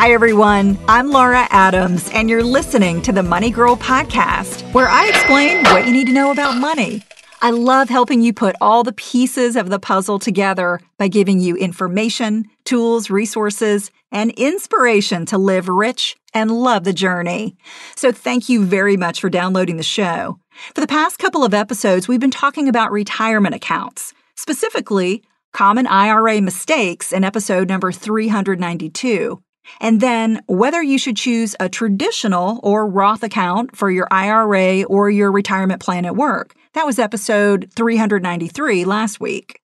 Hi, everyone. I'm Laura Adams, and you're listening to the Money Girl podcast, where I explain what you need to know about money. I love helping you put all the pieces of the puzzle together by giving you information, tools, resources, and inspiration to live rich and love the journey. So, thank you very much for downloading the show. For the past couple of episodes, we've been talking about retirement accounts, specifically common IRA mistakes in episode number 392. And then whether you should choose a traditional or Roth account for your IRA or your retirement plan at work. That was episode 393 last week.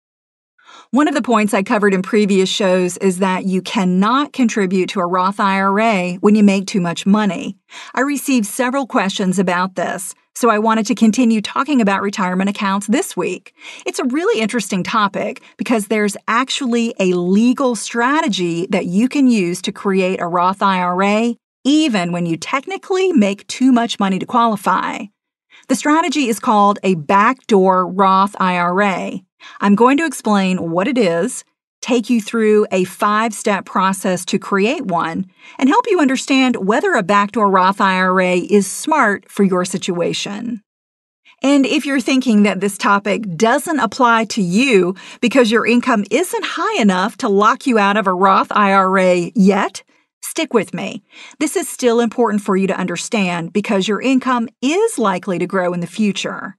One of the points I covered in previous shows is that you cannot contribute to a Roth IRA when you make too much money. I received several questions about this, so I wanted to continue talking about retirement accounts this week. It's a really interesting topic because there's actually a legal strategy that you can use to create a Roth IRA even when you technically make too much money to qualify. The strategy is called a backdoor Roth IRA. I'm going to explain what it is, take you through a five step process to create one, and help you understand whether a backdoor Roth IRA is smart for your situation. And if you're thinking that this topic doesn't apply to you because your income isn't high enough to lock you out of a Roth IRA yet, stick with me. This is still important for you to understand because your income is likely to grow in the future.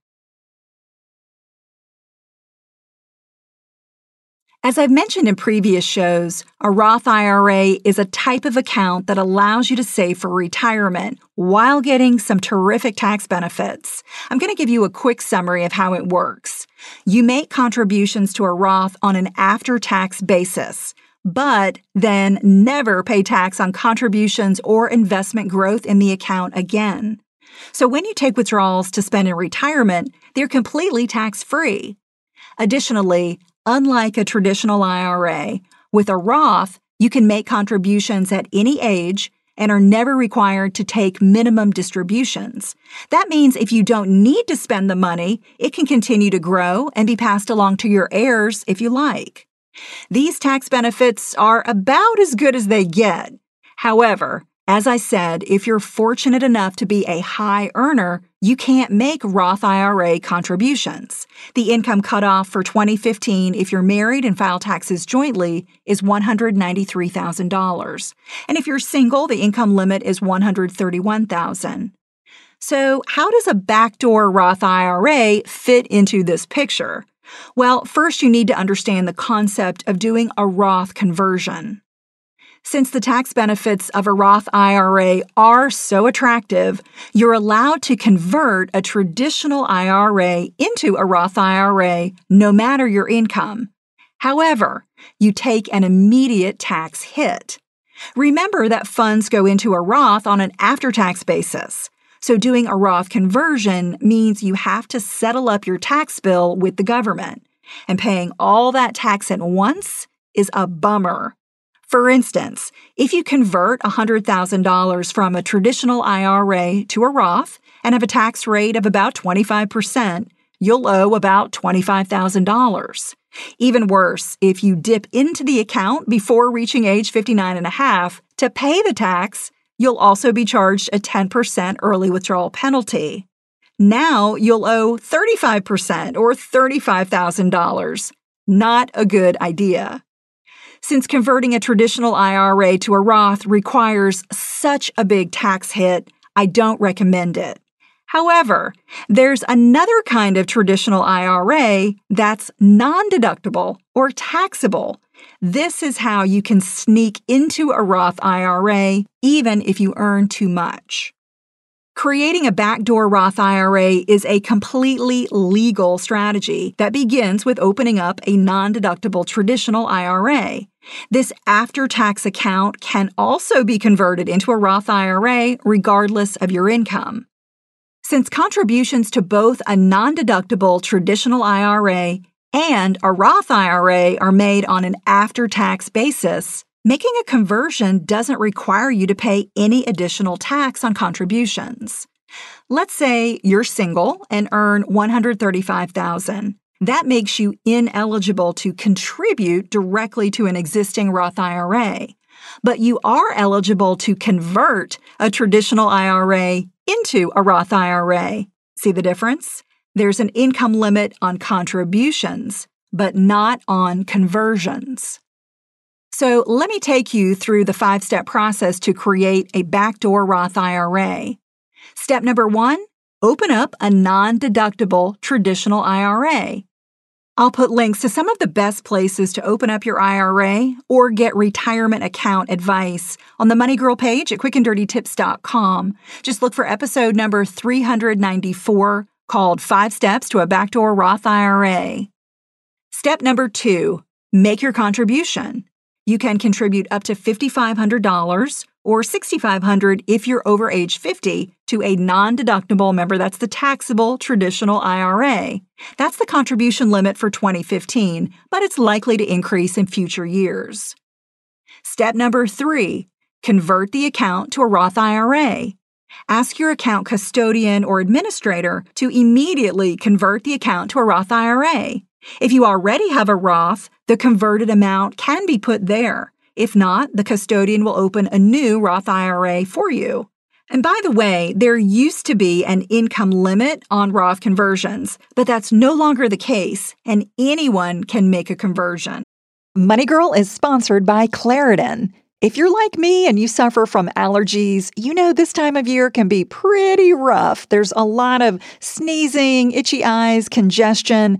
As I've mentioned in previous shows, a Roth IRA is a type of account that allows you to save for retirement while getting some terrific tax benefits. I'm going to give you a quick summary of how it works. You make contributions to a Roth on an after tax basis, but then never pay tax on contributions or investment growth in the account again. So when you take withdrawals to spend in retirement, they're completely tax free. Additionally, Unlike a traditional IRA, with a Roth, you can make contributions at any age and are never required to take minimum distributions. That means if you don't need to spend the money, it can continue to grow and be passed along to your heirs if you like. These tax benefits are about as good as they get. However, as I said, if you're fortunate enough to be a high earner, you can't make Roth IRA contributions. The income cutoff for 2015 if you're married and file taxes jointly is $193,000. And if you're single, the income limit is 131,000. So, how does a backdoor Roth IRA fit into this picture? Well, first you need to understand the concept of doing a Roth conversion. Since the tax benefits of a Roth IRA are so attractive, you're allowed to convert a traditional IRA into a Roth IRA no matter your income. However, you take an immediate tax hit. Remember that funds go into a Roth on an after tax basis. So, doing a Roth conversion means you have to settle up your tax bill with the government. And paying all that tax at once is a bummer. For instance, if you convert $100,000 from a traditional IRA to a Roth and have a tax rate of about 25%, you'll owe about $25,000. Even worse, if you dip into the account before reaching age 59 and a half to pay the tax, you'll also be charged a 10% early withdrawal penalty. Now you'll owe 35% or $35,000. Not a good idea. Since converting a traditional IRA to a Roth requires such a big tax hit, I don't recommend it. However, there's another kind of traditional IRA that's non deductible or taxable. This is how you can sneak into a Roth IRA even if you earn too much. Creating a backdoor Roth IRA is a completely legal strategy that begins with opening up a non deductible traditional IRA. This after tax account can also be converted into a Roth IRA regardless of your income. Since contributions to both a non deductible traditional IRA and a Roth IRA are made on an after tax basis, Making a conversion doesn't require you to pay any additional tax on contributions. Let's say you're single and earn 135,000. That makes you ineligible to contribute directly to an existing Roth IRA. But you are eligible to convert a traditional IRA into a Roth IRA. See the difference? There's an income limit on contributions, but not on conversions. So let me take you through the five step process to create a backdoor Roth IRA. Step number one open up a non deductible traditional IRA. I'll put links to some of the best places to open up your IRA or get retirement account advice on the Money Girl page at quickanddirtytips.com. Just look for episode number 394 called Five Steps to a Backdoor Roth IRA. Step number two make your contribution. You can contribute up to $5,500 or $6,500 if you're over age 50 to a non-deductible member that's the taxable traditional IRA. That's the contribution limit for 2015, but it's likely to increase in future years. Step number 3, convert the account to a Roth IRA. Ask your account custodian or administrator to immediately convert the account to a Roth IRA. If you already have a Roth, the converted amount can be put there. If not, the custodian will open a new Roth IRA for you. And by the way, there used to be an income limit on Roth conversions, but that's no longer the case, and anyone can make a conversion. Money Girl is sponsored by Claritin. If you're like me and you suffer from allergies, you know this time of year can be pretty rough. There's a lot of sneezing, itchy eyes, congestion,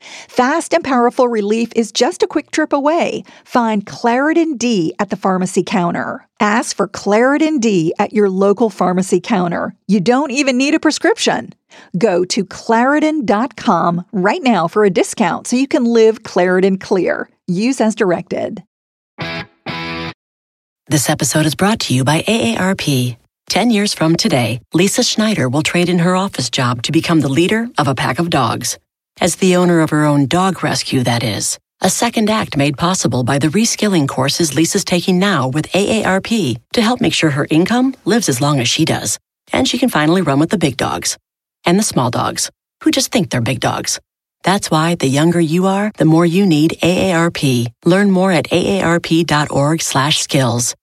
Fast and powerful relief is just a quick trip away. Find Claritin D at the pharmacy counter. Ask for Claritin D at your local pharmacy counter. You don't even need a prescription. Go to Claritin.com right now for a discount so you can live Claritin clear. Use as directed. This episode is brought to you by AARP. 10 years from today, Lisa Schneider will trade in her office job to become the leader of a pack of dogs. As the owner of her own dog rescue, that is. A second act made possible by the reskilling courses Lisa's taking now with AARP to help make sure her income lives as long as she does. And she can finally run with the big dogs and the small dogs who just think they're big dogs. That's why the younger you are, the more you need AARP. Learn more at aarp.org/skills.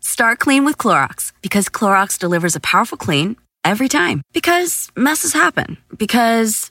Start clean with Clorox because Clorox delivers a powerful clean every time. Because messes happen. Because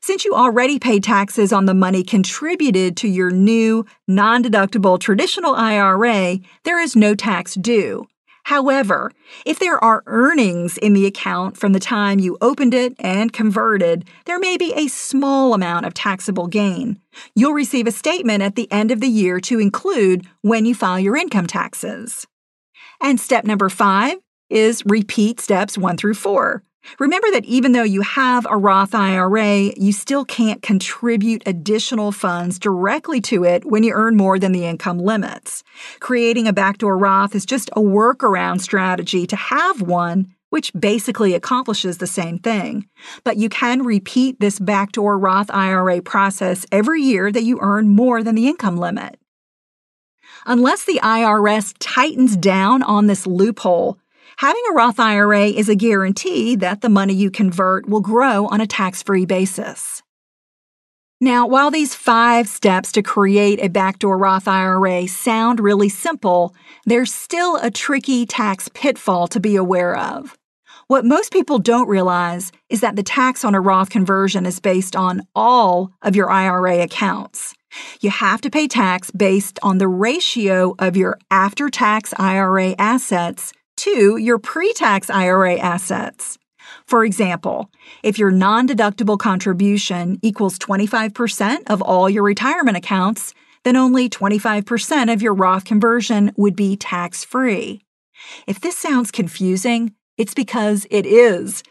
Since you already pay taxes on the money contributed to your new non deductible traditional IRA, there is no tax due. However, if there are earnings in the account from the time you opened it and converted, there may be a small amount of taxable gain. You'll receive a statement at the end of the year to include when you file your income taxes. And step number five is repeat steps one through four. Remember that even though you have a Roth IRA, you still can't contribute additional funds directly to it when you earn more than the income limits. Creating a backdoor Roth is just a workaround strategy to have one, which basically accomplishes the same thing. But you can repeat this backdoor Roth IRA process every year that you earn more than the income limit. Unless the IRS tightens down on this loophole, Having a Roth IRA is a guarantee that the money you convert will grow on a tax free basis. Now, while these five steps to create a backdoor Roth IRA sound really simple, there's still a tricky tax pitfall to be aware of. What most people don't realize is that the tax on a Roth conversion is based on all of your IRA accounts. You have to pay tax based on the ratio of your after tax IRA assets to your pre tax IRA assets. For example, if your non deductible contribution equals 25% of all your retirement accounts, then only 25% of your Roth conversion would be tax free. If this sounds confusing, it's because it is.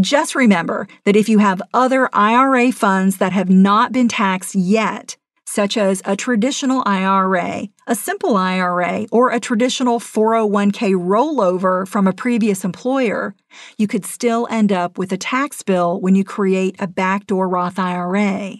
Just remember that if you have other IRA funds that have not been taxed yet, such as a traditional IRA, a simple IRA, or a traditional 401k rollover from a previous employer, you could still end up with a tax bill when you create a backdoor Roth IRA.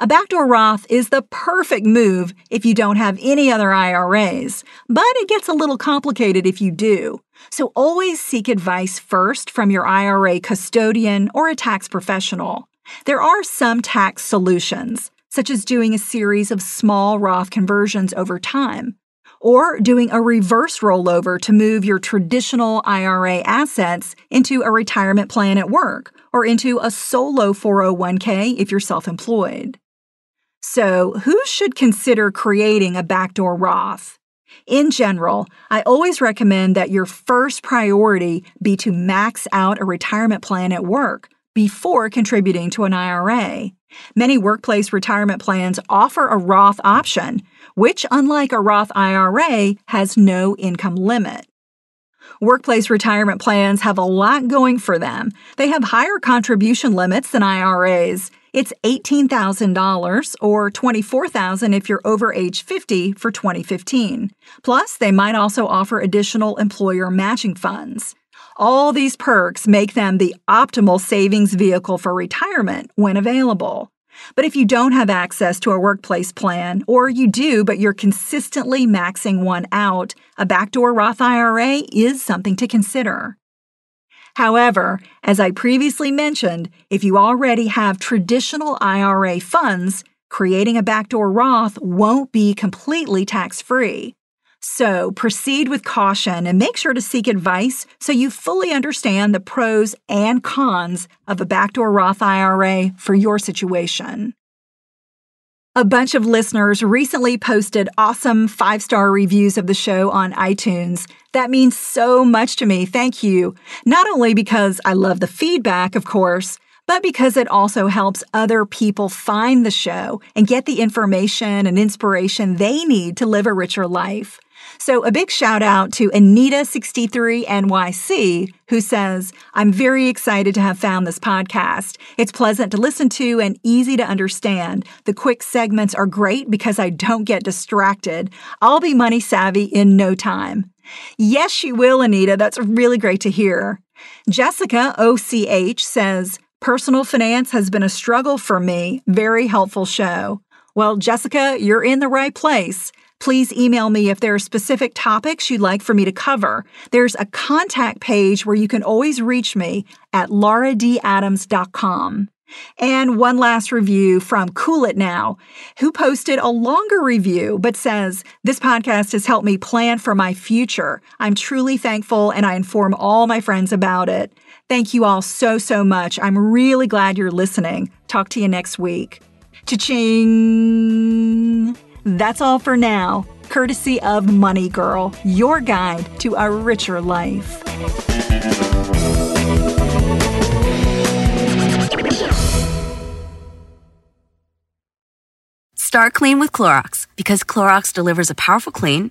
A backdoor Roth is the perfect move if you don't have any other IRAs, but it gets a little complicated if you do. So always seek advice first from your IRA custodian or a tax professional. There are some tax solutions, such as doing a series of small Roth conversions over time, or doing a reverse rollover to move your traditional IRA assets into a retirement plan at work or into a solo 401k if you're self employed. So, who should consider creating a backdoor Roth? In general, I always recommend that your first priority be to max out a retirement plan at work before contributing to an IRA. Many workplace retirement plans offer a Roth option, which, unlike a Roth IRA, has no income limit. Workplace retirement plans have a lot going for them. They have higher contribution limits than IRAs. It's $18,000 or 24,000 if you're over age 50 for 2015. Plus, they might also offer additional employer matching funds. All these perks make them the optimal savings vehicle for retirement when available. But if you don't have access to a workplace plan, or you do but you're consistently maxing one out, a backdoor Roth IRA is something to consider. However, as I previously mentioned, if you already have traditional IRA funds, creating a backdoor Roth won't be completely tax free. So proceed with caution and make sure to seek advice so you fully understand the pros and cons of a backdoor Roth IRA for your situation. A bunch of listeners recently posted awesome five star reviews of the show on iTunes. That means so much to me. Thank you. Not only because I love the feedback, of course, but because it also helps other people find the show and get the information and inspiration they need to live a richer life. So, a big shout out to Anita63NYC, who says, I'm very excited to have found this podcast. It's pleasant to listen to and easy to understand. The quick segments are great because I don't get distracted. I'll be money savvy in no time. Yes, you will, Anita. That's really great to hear. Jessica OCH says, Personal finance has been a struggle for me. Very helpful show. Well, Jessica, you're in the right place. Please email me if there are specific topics you'd like for me to cover. There's a contact page where you can always reach me at lauradadams.com. And one last review from Cool It Now, who posted a longer review but says, This podcast has helped me plan for my future. I'm truly thankful and I inform all my friends about it. Thank you all so, so much. I'm really glad you're listening. Talk to you next week. Cha-ching! That's all for now, courtesy of Money Girl, your guide to a richer life. Start clean with Clorox because Clorox delivers a powerful clean